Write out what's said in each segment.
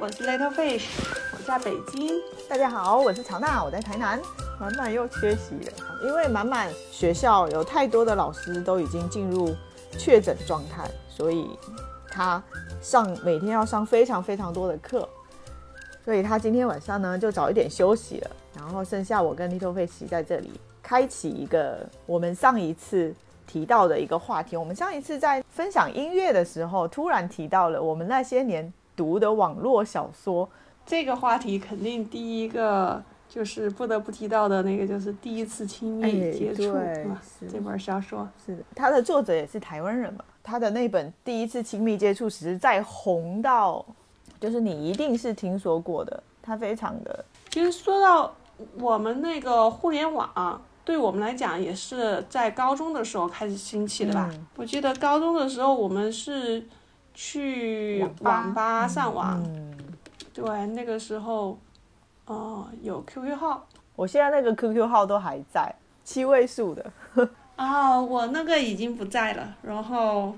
我是 Little Fish，我在北京。大家好，我是乔娜，我在台南。满满又缺席了，因为满满学校有太多的老师都已经进入确诊状态，所以他上每天要上非常非常多的课，所以他今天晚上呢就早一点休息了，然后剩下我跟 Little Fish 在这里开启一个我们上一次提到的一个话题。我们上一次在分享音乐的时候，突然提到了我们那些年读的网络小说。这个话题肯定第一个就是不得不提到的那个，就是第一次亲密接触，对这本小说是的，他的作者也是台湾人嘛，他的那本第一次亲密接触实在红到，就是你一定是听说过的，他非常的。其实说到我们那个互联网，对我们来讲也是在高中的时候开始兴起的吧？我记得高中的时候我们是去网吧上网。对，那个时候，哦，有 QQ 号，我现在那个 QQ 号都还在，七位数的。啊，我那个已经不在了。然后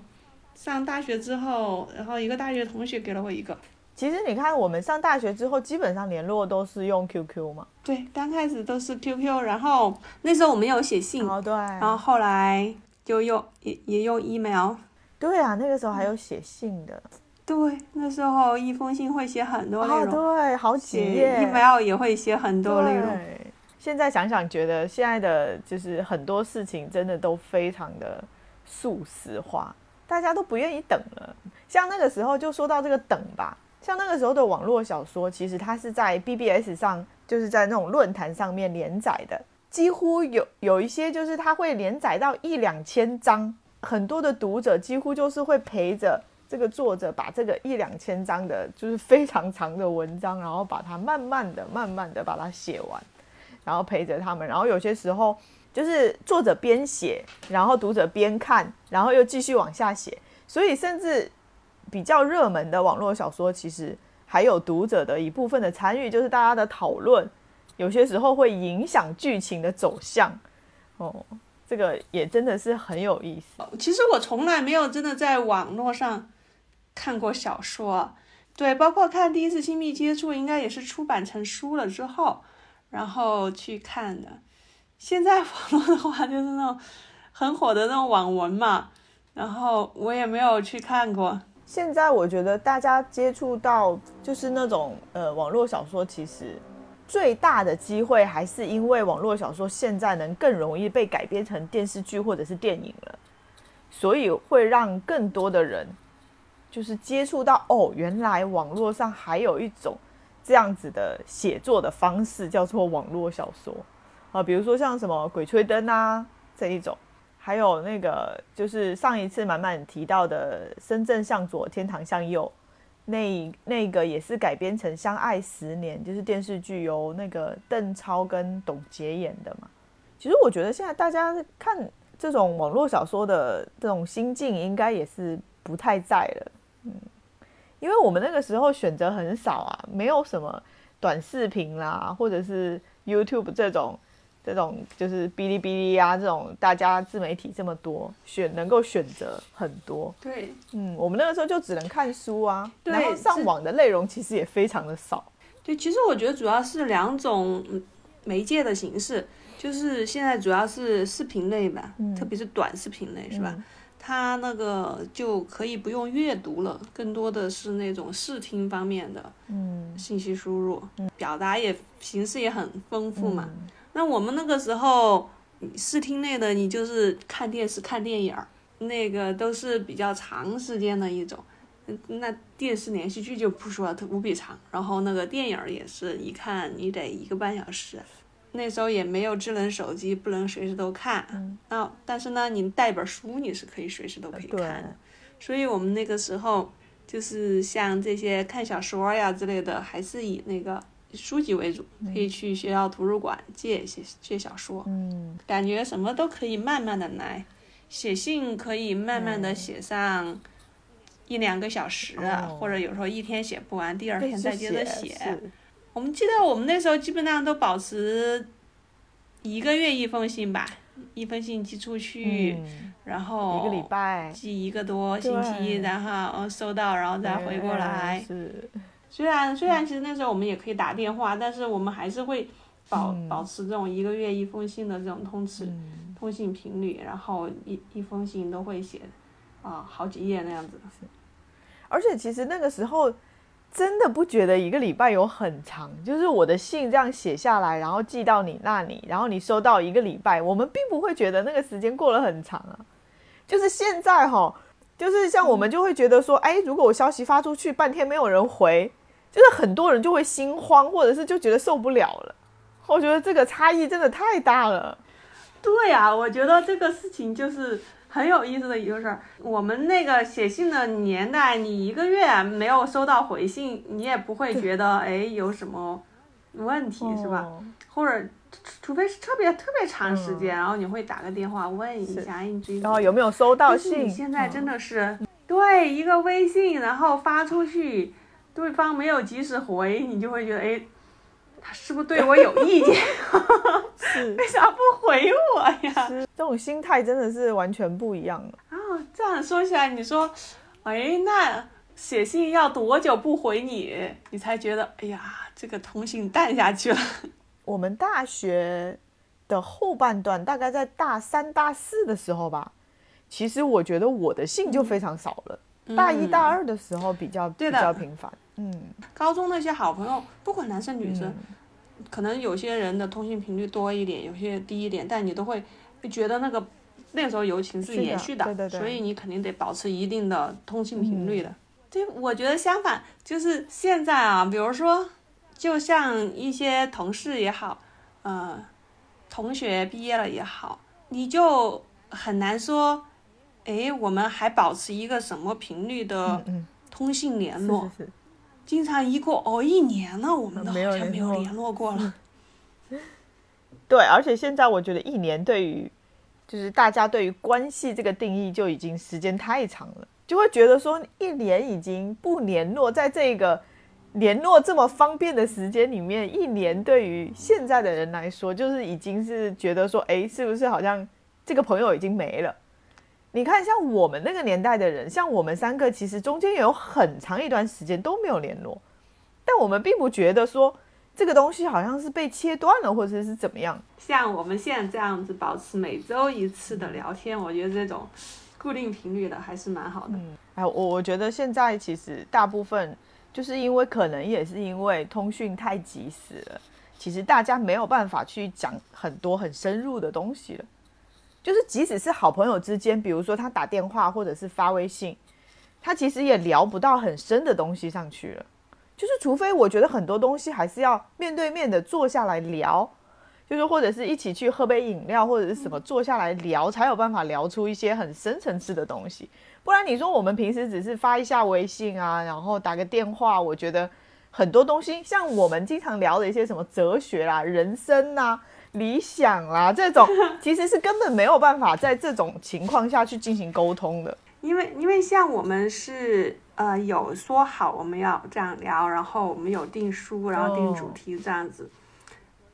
上大学之后，然后一个大学同学给了我一个。其实你看，我们上大学之后，基本上联络都是用 QQ 嘛。对，刚开始都是 QQ，然后那时候我们有写信。哦，对。然后后来就用也也用 email。对啊，那个时候还有写信的。对，那时候一封信会写很多内容，对，好几页。email 也会写很多内容。现在想想，觉得现在的就是很多事情真的都非常的速食化，大家都不愿意等了。像那个时候就说到这个等吧，像那个时候的网络小说，其实它是在 BBS 上，就是在那种论坛上面连载的，几乎有有一些就是它会连载到一两千章，很多的读者几乎就是会陪着。这个作者把这个一两千章的，就是非常长的文章，然后把它慢慢的、慢慢的把它写完，然后陪着他们。然后有些时候就是作者边写，然后读者边看，然后又继续往下写。所以甚至比较热门的网络小说，其实还有读者的一部分的参与，就是大家的讨论，有些时候会影响剧情的走向。哦，这个也真的是很有意思。其实我从来没有真的在网络上。看过小说，对，包括看第一次亲密接触，应该也是出版成书了之后，然后去看的。现在网络的话，就是那种很火的那种网文嘛，然后我也没有去看过。现在我觉得大家接触到就是那种呃网络小说，其实最大的机会还是因为网络小说现在能更容易被改编成电视剧或者是电影了，所以会让更多的人。就是接触到哦，原来网络上还有一种这样子的写作的方式，叫做网络小说啊。比如说像什么《鬼吹灯》啊这一种，还有那个就是上一次满满提到的《深圳向左，天堂向右》，那那个也是改编成《相爱十年》，就是电视剧，由那个邓超跟董洁演的嘛。其实我觉得现在大家看这种网络小说的这种心境，应该也是不太在了。嗯，因为我们那个时候选择很少啊，没有什么短视频啦，或者是 YouTube 这种这种就是哔哩哔哩啊这种大家自媒体这么多，选能够选择很多。对，嗯，我们那个时候就只能看书啊，然后上网的内容其实也非常的少。对，其实我觉得主要是两种媒介的形式，就是现在主要是视频类吧，特别是短视频类，是吧？它那个就可以不用阅读了，更多的是那种视听方面的嗯信息输入，表达也形式也很丰富嘛。那我们那个时候视听类的，你就是看电视、看电影儿，那个都是比较长时间的一种。那电视连续剧就不说了，它无比长。然后那个电影儿也是一看你得一个半小时。那时候也没有智能手机，不能随时都看。嗯。那但是呢，你带本书，你是可以随时都可以看。所以我们那个时候就是像这些看小说呀之类的，还是以那个书籍为主，可以去学校图书馆借一些借小说。嗯。感觉什么都可以慢慢的来，写信可以慢慢的写上一两个小时，或者有时候一天写不完，第二天再接着写。我们记得我们那时候基本上都保持一个月一封信吧，一封信寄出去，然后一个礼拜寄一个多星期，然后收到然后再回过来。是，虽然虽然其实那时候我们也可以打电话，但是我们还是会保嗯保持这种一个月一封信的这种通知通信频率，然后一一封信都会写啊好几页那样子。而且其实那个时候真的不觉得一个礼拜有很长，就是我的信这样写下来，然后寄到你那里，然后你收到一个礼拜，我们并不会觉得那个时间过了很长啊。就是现在哈，就是像我们就会觉得说，哎，如果我消息发出去半天没有人回，就是很多人就会心慌，或者是就觉得受不了了。我觉得这个差异真的太大了。对呀、我觉得这个事情就是很有意思的一个事儿。我们那个写信的年代，你一个月没有收到回信，你也不会觉得哎有什么问题，是吧？哦或者除除非是特别特别长时间，然后你会打个电话问一下，哎，你最近然后有没有收到信？你现在真嗯的是、对一个微信，然后发出去，对方没有及时回，你就会觉得哎，他是不是对我有意见？是为啥不回我呀？是这种心态真的是完全不一样了。啊，这样说起来，你说，哎，那写信要多久不回你，你才觉得，哎呀，这个通信淡下去了？我们大学的后半段，大概在大三、大四的时候吧，其实我觉得我的信就非常少了。大一、大二的时候比较比对的。较频繁，嗯，高中那些好朋友，不管男生女生，嗯。可能有些人的通信频率多一点，有些低一点，但你都会觉得那个那时候友情是延续的，对对对。所以你肯定得保持一定的通信频率的。嗯。这我觉得相反，就是现在啊，比如说，就像一些同事也好，呃，同学毕业了也好，你就很难说，哎，我们还保持一个什么频率的嗯通信联嗯，络？是是是，经常一过哦一年了，我们都好没有像没有联络联络过了。对，而且现在我觉得一年对于就是大家对于关系这个定义就已经时间太长了，就会觉得说一年已经不联络，在这个联络这么方便的时间里面，一年对于现在的人来说，就是已经是觉得说，哎，是不是好像这个朋友已经没了？你看，像我们那个年代的人，像我们三个，其实中间有很长一段时间都没有联络，但我们并不觉得说这个东西好像是被切断了，或者是怎么样。像我们现在这样子保持每周一次的聊天，我觉得这种固定频率的还是蛮好的。哎，我我觉得现在其实大部分就是因为可能也是因为通讯太及时了，其实大家没有办法去讲很多很深入的东西了。就是即使是好朋友之间，比如说他打电话或者是发微信，他其实也聊不到很深的东西上去了。就是除非我觉得很多东西还是要面对面的坐下来聊，就是或者是一起去喝杯饮料或者是什么坐下来聊，才有办法聊出一些很深层次的东西。不然你说我们平时只是发一下微信啊，然后打个电话，我觉得很多东西，像我们经常聊的一些什么哲学啦、人生啦、理想啦这种，其实是根本没有办法在这种情况下去进行沟通的。因为因为像我们是呃有说好我们要这样聊，然后我们有定书，然后定主题这样子，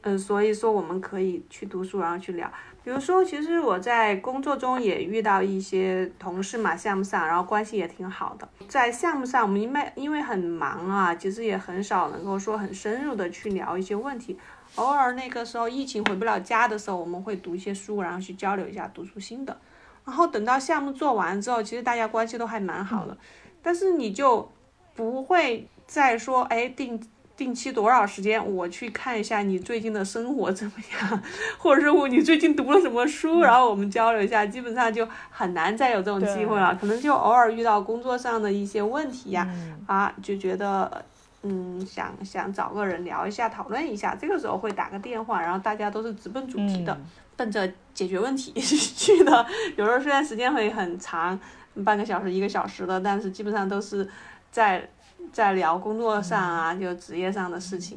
呃，所以说我们可以去读书，然后去聊。比如说，其实我在工作中也遇到一些同事嘛，项目上，然后关系也挺好的。在项目上，我们因为因为很忙啊，其实也很少能够说很深入的去聊一些问题。偶尔那个时候疫情回不了家的时候，我们会读一些书，然后去交流一下，读出新的。然后等到项目做完之后，其实大家关系都还蛮好的，但是你就不会再说，哎，定定期多少时间我去看一下你最近的生活怎么样，或者是我你最近读了什么书，然后我们交流一下，基本上就很难再有这种机会了，可能就偶尔遇到工作上的一些问题呀，啊，就觉得。嗯，想想找个人聊一下，讨论一下，这个时候会打个电话，然后大家都是直奔主题的，嗯奔着解决问题 去的。有时候虽然时间会很长，半个小时、一个小时的，但是基本上都是在在聊工作上啊，就职业上的事情。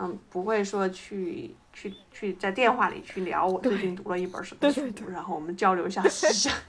嗯，不会说去去去在电话里去聊我最近读了一本什么书，然后我们交流一下思想。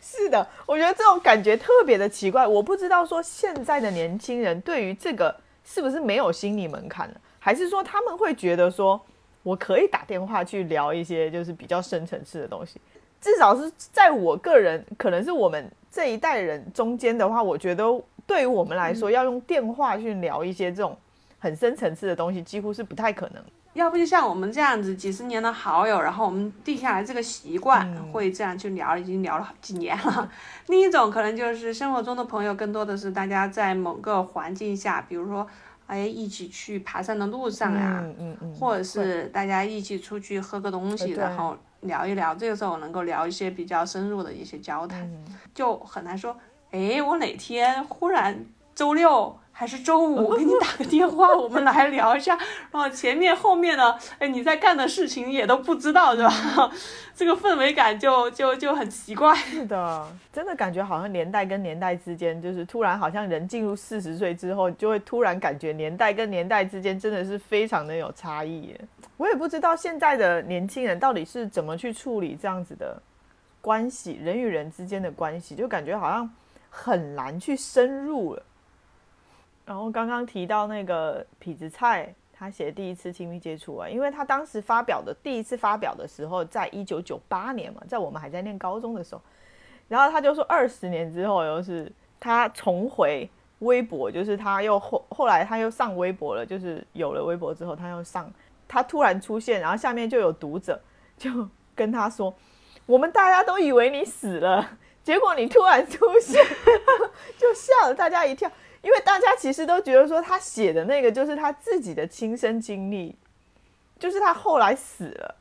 是的，我觉得这种感觉特别的奇怪。我不知道说现在的年轻人对于这个是不是没有心理门槛了，还是说他们会觉得说我可以打电话去聊一些就是比较深层次的东西。至少是在我个人，可能是我们这一代人中间的话，我觉得对于我们来说，要用电话去聊一些这种很深层次的东西，几乎是不太可能。要不就像我们这样子几十年的好友，然后我们定下来这个习惯，会这样去聊，已经聊了几年了。另一种可能就是生活中的朋友，更多的是大家在某个环境下，比如说，哎，一起去爬山的路上呀，嗯嗯或者是大家一起出去喝个东西，然后聊一聊，这个时候能够聊一些比较深入的一些交谈，就很难说，哎，我哪天忽然周六。还是周五我给你打个电话，我们来聊一下。然后前面后面的，哎，你在干的事情也都不知道，是吧？这个氛围感就就就很奇怪。是的，真的感觉好像年代跟年代之间，就是突然好像人进入四十岁之后，就会突然感觉年代跟年代之间真的是非常的有差异。我也不知道现在的年轻人到底是怎么去处理这样子的关系，人与人之间的关系，就感觉好像很难去深入。然后刚刚提到那个痞子蔡，他写第一次亲密接触啊，因为他当时发表的第一次发表的时候，在一九九八年嘛，在我们还在念高中的时候，然后他就说二十年之后又是他重回微博，就是他又后后来他又上微博了，就是有了微博之后他又上，他突然出现，然后下面就有读者就跟他说，我们大家都以为你死了，结果你突然出现，就吓了大家一跳。因为大家其实都觉得说他写的那个就是他自己的亲身经历，就是他后来死了，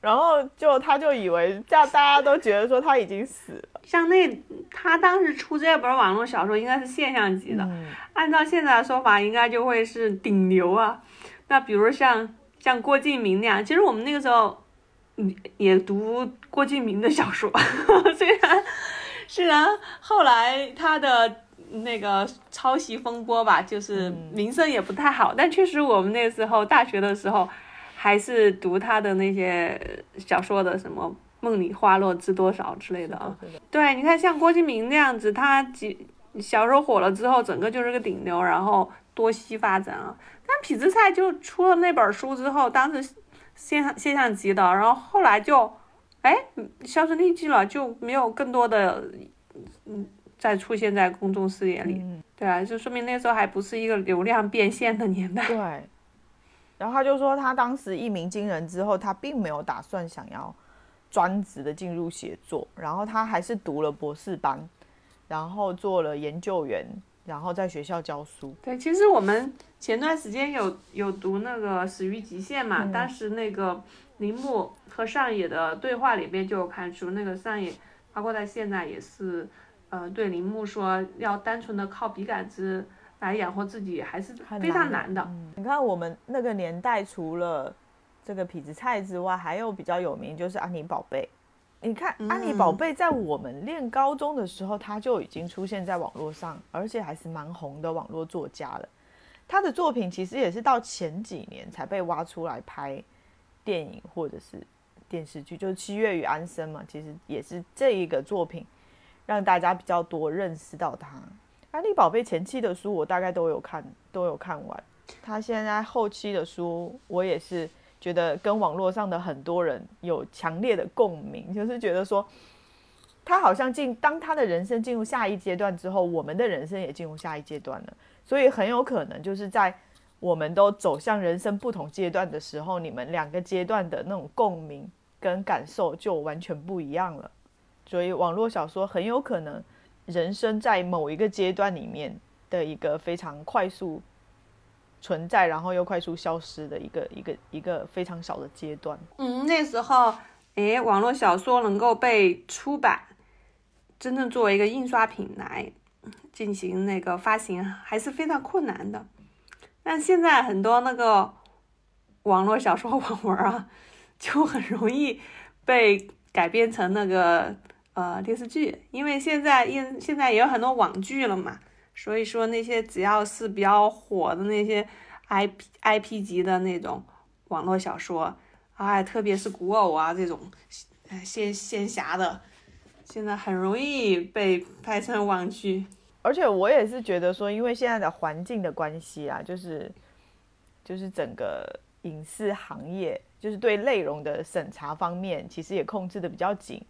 然后就他就以为这样大家都觉得说他已经死了。像那他当时出这本网络小说应该是现象级的，按照现在的说法应该就会是顶流啊。那比如像像郭敬明那样，其实我们那个时候也读郭敬明的小说，虽然虽然后来他的。那个抄袭风波吧，就是名声也不太好，但确实我们那时候大学的时候，还是读他的那些小说的，什么《梦里花落知多少》之类的啊。对，你看像郭敬明那样子，他几小时候火了之后，整个就是个顶流，然后多西发展啊。但痞子蔡就出了那本书之后，当时现象现象级的，然后后来就哎销声匿迹了，就没有更多的嗯。再出现在公众视野里，对啊，就说明那时候还不是一个流量变现的年代。对，然后他就说，他当时一鸣惊人之后，他并没有打算想要专职的进入写作，然后他还是读了博士班，然后做了研究员，然后在学校教书。对，其实我们前段时间有有读那个《始于极限》嘛，当时那个铃木和上野的对话里边就有看出，那个上野包括在现在也是。呃，对铃木说，要单纯的靠笔杆子来养活自己，还是非常难的。你看我们那个年代，除了这个痞子蔡之外，还有比较有名就是安妮宝贝。你看安妮宝贝在我们练高中的时候，他就已经出现在网络上，而且还是蛮红的网络作家了。他的作品其实也是到前几年才被挖出来拍电影或者是电视剧，就是《七月与安生》嘛，其实也是这一个作品。让大家比较多认识到他。安利宝贝前期的书我大概都有看，都有看完。他现在后期的书，我也是觉得跟网络上的很多人有强烈的共鸣，就是觉得说，他好像进当他的人生进入下一阶段之后，我们的人生也进入下一阶段了。所以很有可能就是在我们都走向人生不同阶段的时候，你们两个阶段的那种共鸣跟感受就完全不一样了。所以网络小说很有可能，人生在某一个阶段里面的一个非常快速存在，然后又快速消失的一个一个一个非常小的阶段。嗯，那时候，诶，网络小说能够被出版，真正作为一个印刷品来进行那个发行，还是非常困难的。但现在很多那个网络小说 网文啊，就很容易被改编成那个。呃，电视剧，因为现在因现在也有很多网剧了嘛，所以说那些只要是比较火的那些 IP IP 级的那种网络小说，哎，特别是古偶啊这种仙仙侠的，现在很容易被拍成网剧。而且我也是觉得说，因为现在的环境的关系啊，就是就是整个影视行业，就是对内容的审查方面，其实也控制的比较紧。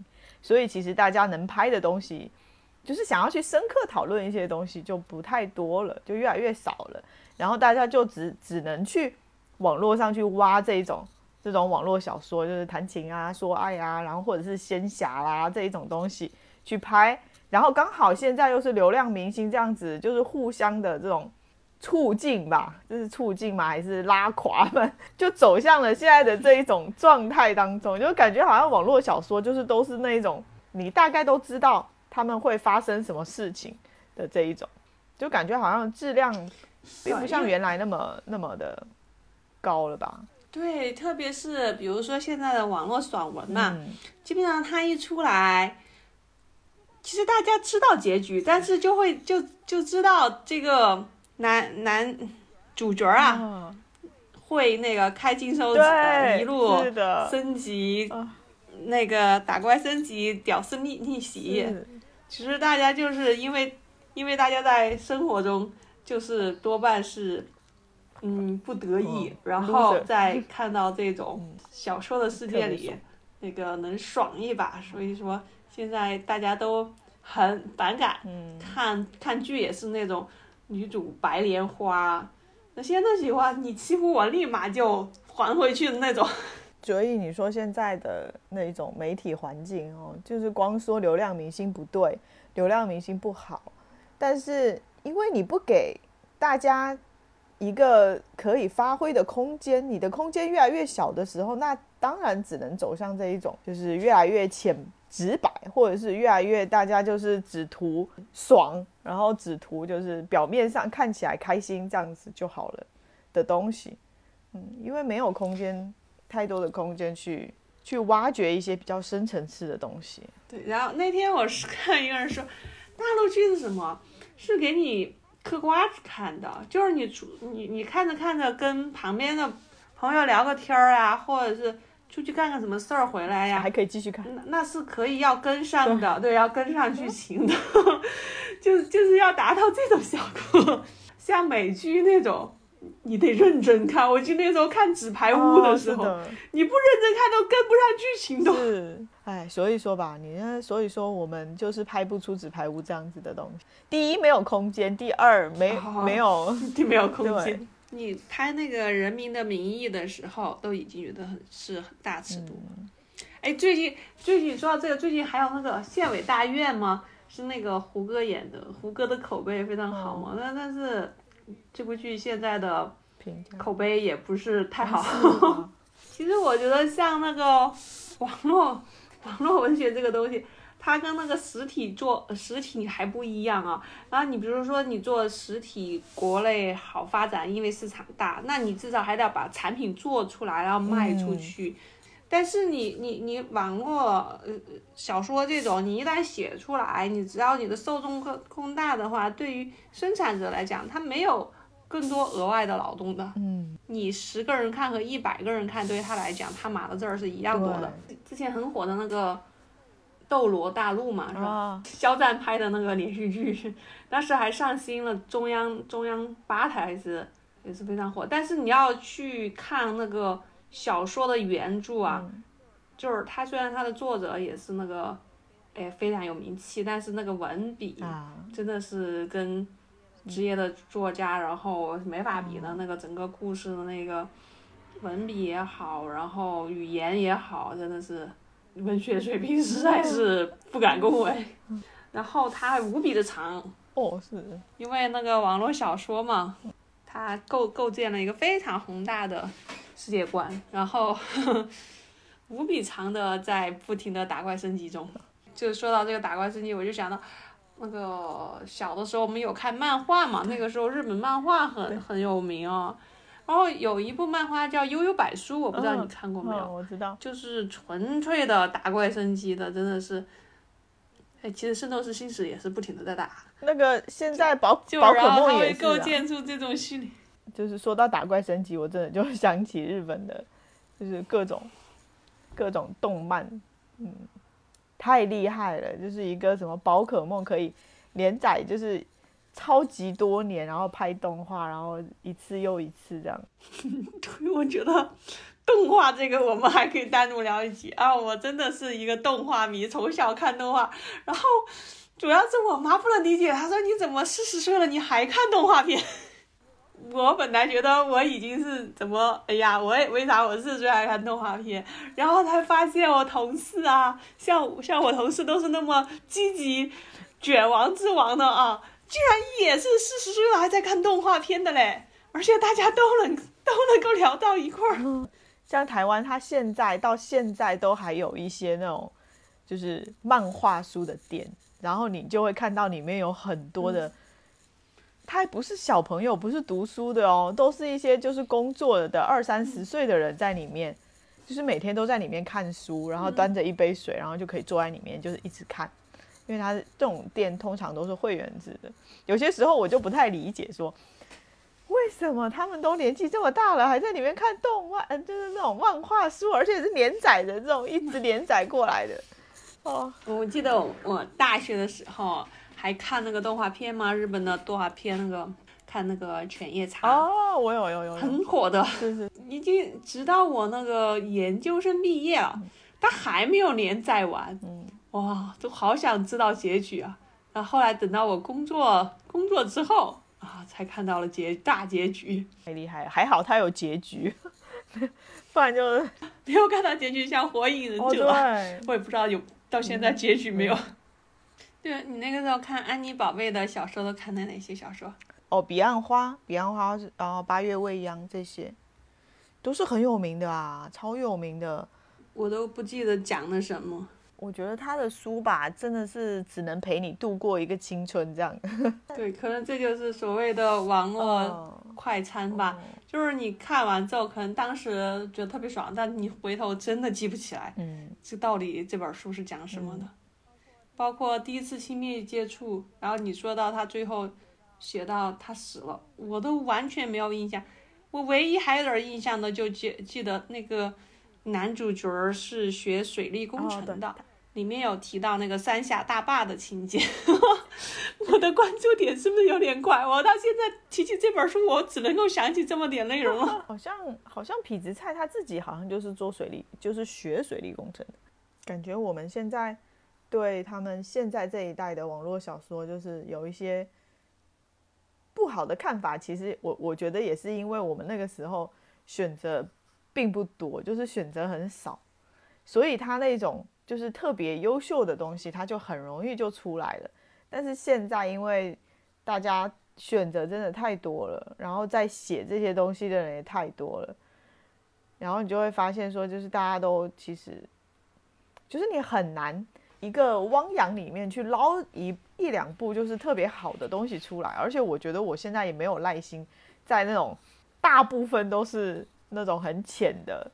所以其实大家能拍的东西，就是想要去深刻讨论一些东西就不太多了，就越来越少了。然后大家就只只能去网络上去挖这一种这种网络小说，就是谈情啊、说爱啊，然后或者是仙侠啦这一种东西去拍。然后刚好现在又是流量明星这样子，就是互相的这种促进吧，这是促进吗，还是拉垮们，就走向了现在的这一种状态当中，就感觉好像网络小说就是都是那一种，你大概都知道他们会发生什么事情的这一种，就感觉好像质量并不像原来那么那么的高了吧？对，特别是比如说现在的网络爽文嘛，基本上它一出来。其实大家知道结局，但是就会就就知道这个男男主角啊，会那个开金手指一路升级，那个打怪升级，屌丝逆逆袭。其实大家就是因为因为大家在生活中就是多半是嗯不得已，然后再看到这种小说的世界里那个能爽一把，所以说。现在大家都很反感，看看剧也是那种女主白莲花，那现在喜欢你欺负我，立马就还回去的那种。所以你说现在的那一种媒体环境哦，就是光说流量明星不对，流量明星不好，但是因为你不给大家一个可以发挥的空间，你的空间越来越小的时候，那当然只能走向这一种，就是越来越浅。直白，或者是越来越大家就是只图爽，然后只图就是表面上看起来开心这样子就好了的东西，嗯，因为没有空间，太多的空间去去挖掘一些比较深层次的东西。对，然后那天我是 看一个人说，大陆剧是什么？是给你嗑瓜子看的，就是你你你看着看着跟旁边的朋友聊个天儿啊，或者是。出去干个什么事儿回来呀？还可以继续看。那那是可以要跟上的，对，要跟上剧情的，就就是要达到这种效果。像美剧那种，你得认真看。我记得那时候看《纸牌屋》的时候，你不认真看都跟不上剧情的。是，哎，所以说吧，你那？所以说我们就是拍不出《纸牌屋》这样子的东西。第一，没有空间；第二，没没有，第没有空间。你拍那个《人民的名义》的时候，都已经觉得很是很大尺度了。哎，最近最近说到这个，最近还有那个《县委大院》吗？是那个胡歌演的，胡歌的口碑非常好嘛。但但是这部剧现在的口碑也不是太好。其实我觉得像那个网络网络文学这个东西。它跟那个实体做实体还不一样啊，然后你比如说你做实体，国内好发展，因为市场大，那你至少还得要把产品做出来，然后卖出去。但是你你你网络呃小说这种，你一旦写出来，你只要你的受众更更大的话，对于生产者来讲，他没有更多额外的劳动的。嗯，你十个人看和一百个人看，对于他来讲，他码的字儿是一样多的。之前很火的那个。斗罗大陆嘛，是吧？肖战拍的那个连续剧，当时还上新了中央中央八台，是也是非常火。但是你要去看那个小说的原著啊，就是他虽然他的作者也是那个，哎非常有名气，但是那个文笔真的是跟职业的作家然后没法比的。那个整个故事的那个文笔也好，然后语言也好，真的是。文学水平实在是不敢恭维，然后它还无比的长。哦，是。因为那个网络小说嘛，它构构建了一个非常宏大的世界观，然后 无比长的在不停的打怪升级中。就说到这个打怪升级，我就想到那个小的时候我们有看漫画嘛，那个时候日本漫画很很有名哦。然后有一部漫画叫《悠悠百书》，我不知道你看过没有？我知道，就是纯粹的打怪升级的，真的是。哎，其实《圣斗士星矢》也是不停的在打。那个现在宝宝可梦也是构建出这种心理。就是说到打怪升级，我真的就 想起日本的，就是各种各种动漫，嗯，太厉害了，就是一个什么宝可梦可以连载，就是。超级多年，然后拍动画，然后一次又一次这样。对，我觉得动画这个我们还可以单独聊一集啊！我真的是一个动画迷，从小看动画，然后主要是我妈不能理解，她说你怎么四十岁了你还看动画片？我本来觉得我已经是怎么，哎呀，我也为啥我四十岁还看动画片？然后才发现我同事啊，像像我同事都是那么积极卷王之王的啊，居然也是四十岁了还在看动画片的嘞！而且大家都能都能够聊到一块儿。像台湾，它现在到现在都还有一些那种就是漫画书的店，然后你就会看到里面有很多的。他还不是小朋友，不是读书的哦，都是一些就是工作的二三十岁的人在里面，就是每天都在里面看书，然后端着一杯水，然后就可以坐在里面，就是一直看。因为他这种店通常都是会员制的，有些时候我就不太理解，说为什么他们都年纪这么大了，还在里面看动漫，就是那种漫画书，而且是连载的这种，一直连载过来的。哦，我记得我大学的时候。还看那个动画片吗？日本的动画片，那个看那个《犬夜叉》哦，我有有有，很火的，是是，已经直到我那个研究生毕业了，他还没有连载完，嗯，哇，都好想知道结局啊！然后后来等到我工作工作之后啊，才看到了结大结局，太厉害，还好他有结局，不然就没有看到结局，像《火影忍者》，我也不知道有到现在结局没有。对你那个时候看安妮宝贝的小说都看的哪些小说？哦，彼岸花，彼岸花然后，八月未央这些，都是很有名的啊，超有名的。我都不记得讲的什么。我觉得他的书吧，真的是只能陪你度过一个青春这样。对，可能这就是所谓的网络快餐吧。就是你看完之后，可能当时觉得特别爽，但你回头真的记不起来，嗯，这到底这本书是讲什么的。包括第一次亲密接触，然后你说到他最后写到他死了，我都完全没有印象。我唯一还有点印象的，就记记得那个男主角是学水利工程的，里面有提到那个三峡大坝的情节。我的关注点是不是有点快？我到现在提起这本书，我只能够想起这么点内容了。好像好像痞子蔡他自己好像就是做水利，就是学水利工程的。感觉我们现在。对他们现在这一代的网络小说，就是有一些不好的看法。其实我我觉得也是因为我们那个时候选择并不多，就是选择很少，所以他那种就是特别优秀的东西，它就很容易就出来了。但是现在因为大家选择真的太多了，然后在写这些东西的人也太多了，然后你就会发现说，就是大家都其实就是你很难。一个汪洋里面去捞一一两部就是特别好的东西出来，而且我觉得我现在也没有耐心在那种大部分都是那种很浅的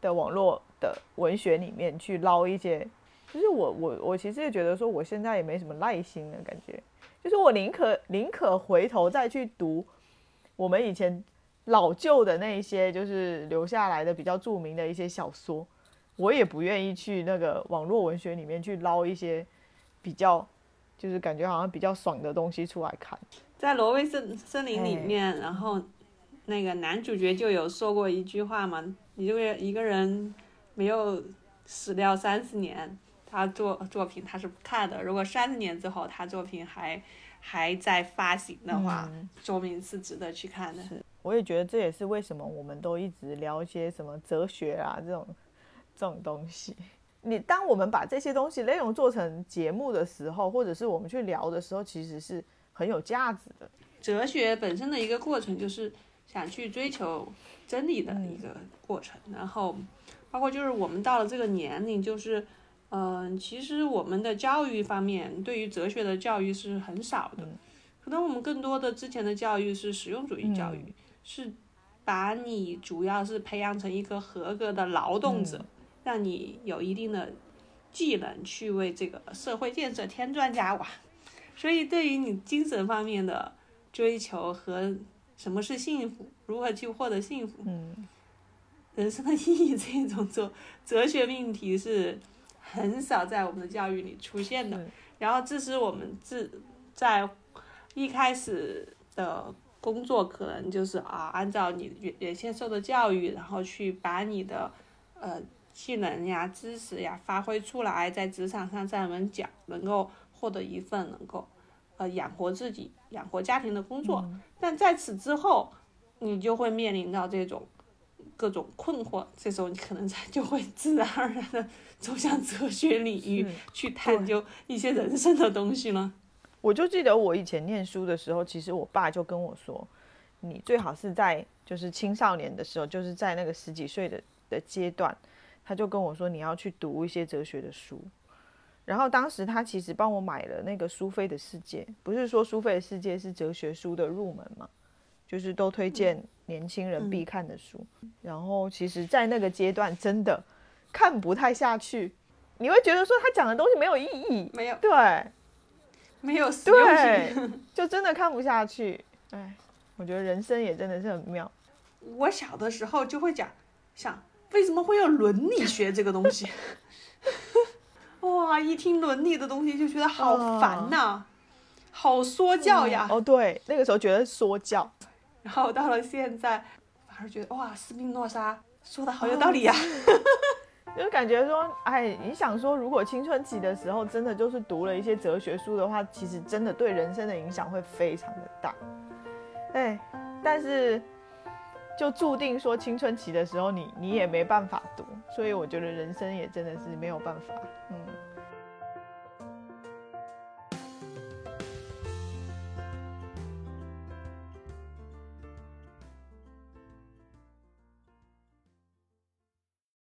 的网络的文学里面去捞一些，就是我我我其实也觉得说我现在也没什么耐心的感觉，就是我宁可宁可回头再去读我们以前老旧的那一些，就是留下来的比较著名的一些小说。我也不愿意去那个网络文学里面去捞一些比较，就是感觉好像比较爽的东西出来看。在挪威森森林里面，然后那个男主角就有说过一句话嘛：，一个一个人没有死掉三十年，他作作品他是不看的；，如果三十年之后他作品还还在发行的话，说明是值得去看的。我也觉得这也是为什么我们都一直聊一些什么哲学啊这种。这种东西，你当我们把这些东西内容做成节目的时候，或者是我们去聊的时候，其实是很有价值的。哲学本身的一个过程，就是想去追求真理的一个过程。然后，包括就是我们到了这个年龄，就是，嗯，其实我们的教育方面对于哲学的教育是很少的。可能我们更多的之前的教育是实用主义教育，是把你主要是培养成一个合格的劳动者。让你有一定的技能去为这个社会建设添砖加瓦，所以对于你精神方面的追求和什么是幸福，如何去获得幸福，人生的意义这种哲哲学命题是很少在我们的教育里出现的。然后，这是我们自在一开始的工作，可能就是啊，按照你原原先受的教育，然后去把你的呃。技能呀、知识呀发挥出来，在职场上站稳脚，能够获得一份能够呃养活自己、养活家庭的工作。但在此之后，你就会面临到这种各种困惑，这时候你可能才就会自然而然的走向哲学领域去探究一些人生的东西了。我就记得我以前念书的时候，其实我爸就跟我说，你最好是在就是青少年的时候，就是在那个十几岁的的阶段，他就跟我说你要去读一些哲学的书。然后当时他其实帮我买了那个苏菲的世界，不是说苏菲的世界是哲学书的入门嘛，就是都推荐年轻人必看的书。然后其实，在那个阶段真的看不太下去，你会觉得说他讲的东西没有意义，没有对。没有实用性，就真的看不下去。哎，我觉得人生也真的是很妙。我小的时候就会讲，想为什么会有伦理学这个东西？哇，一听伦理的东西就觉得好烦呐，好说教呀。哦，对，那个时候觉得说教，然后到了现在，反而觉得哇，斯宾诺莎说的好有道理呀。就感觉说，哎，你想说，如果青春期的时候真的就是读了一些哲学书的话，其实真的对人生的影响会非常的大。哎，但是就注定说青春期的时候，你你也没办法读，所以我觉得人生也真的是没有办法。嗯。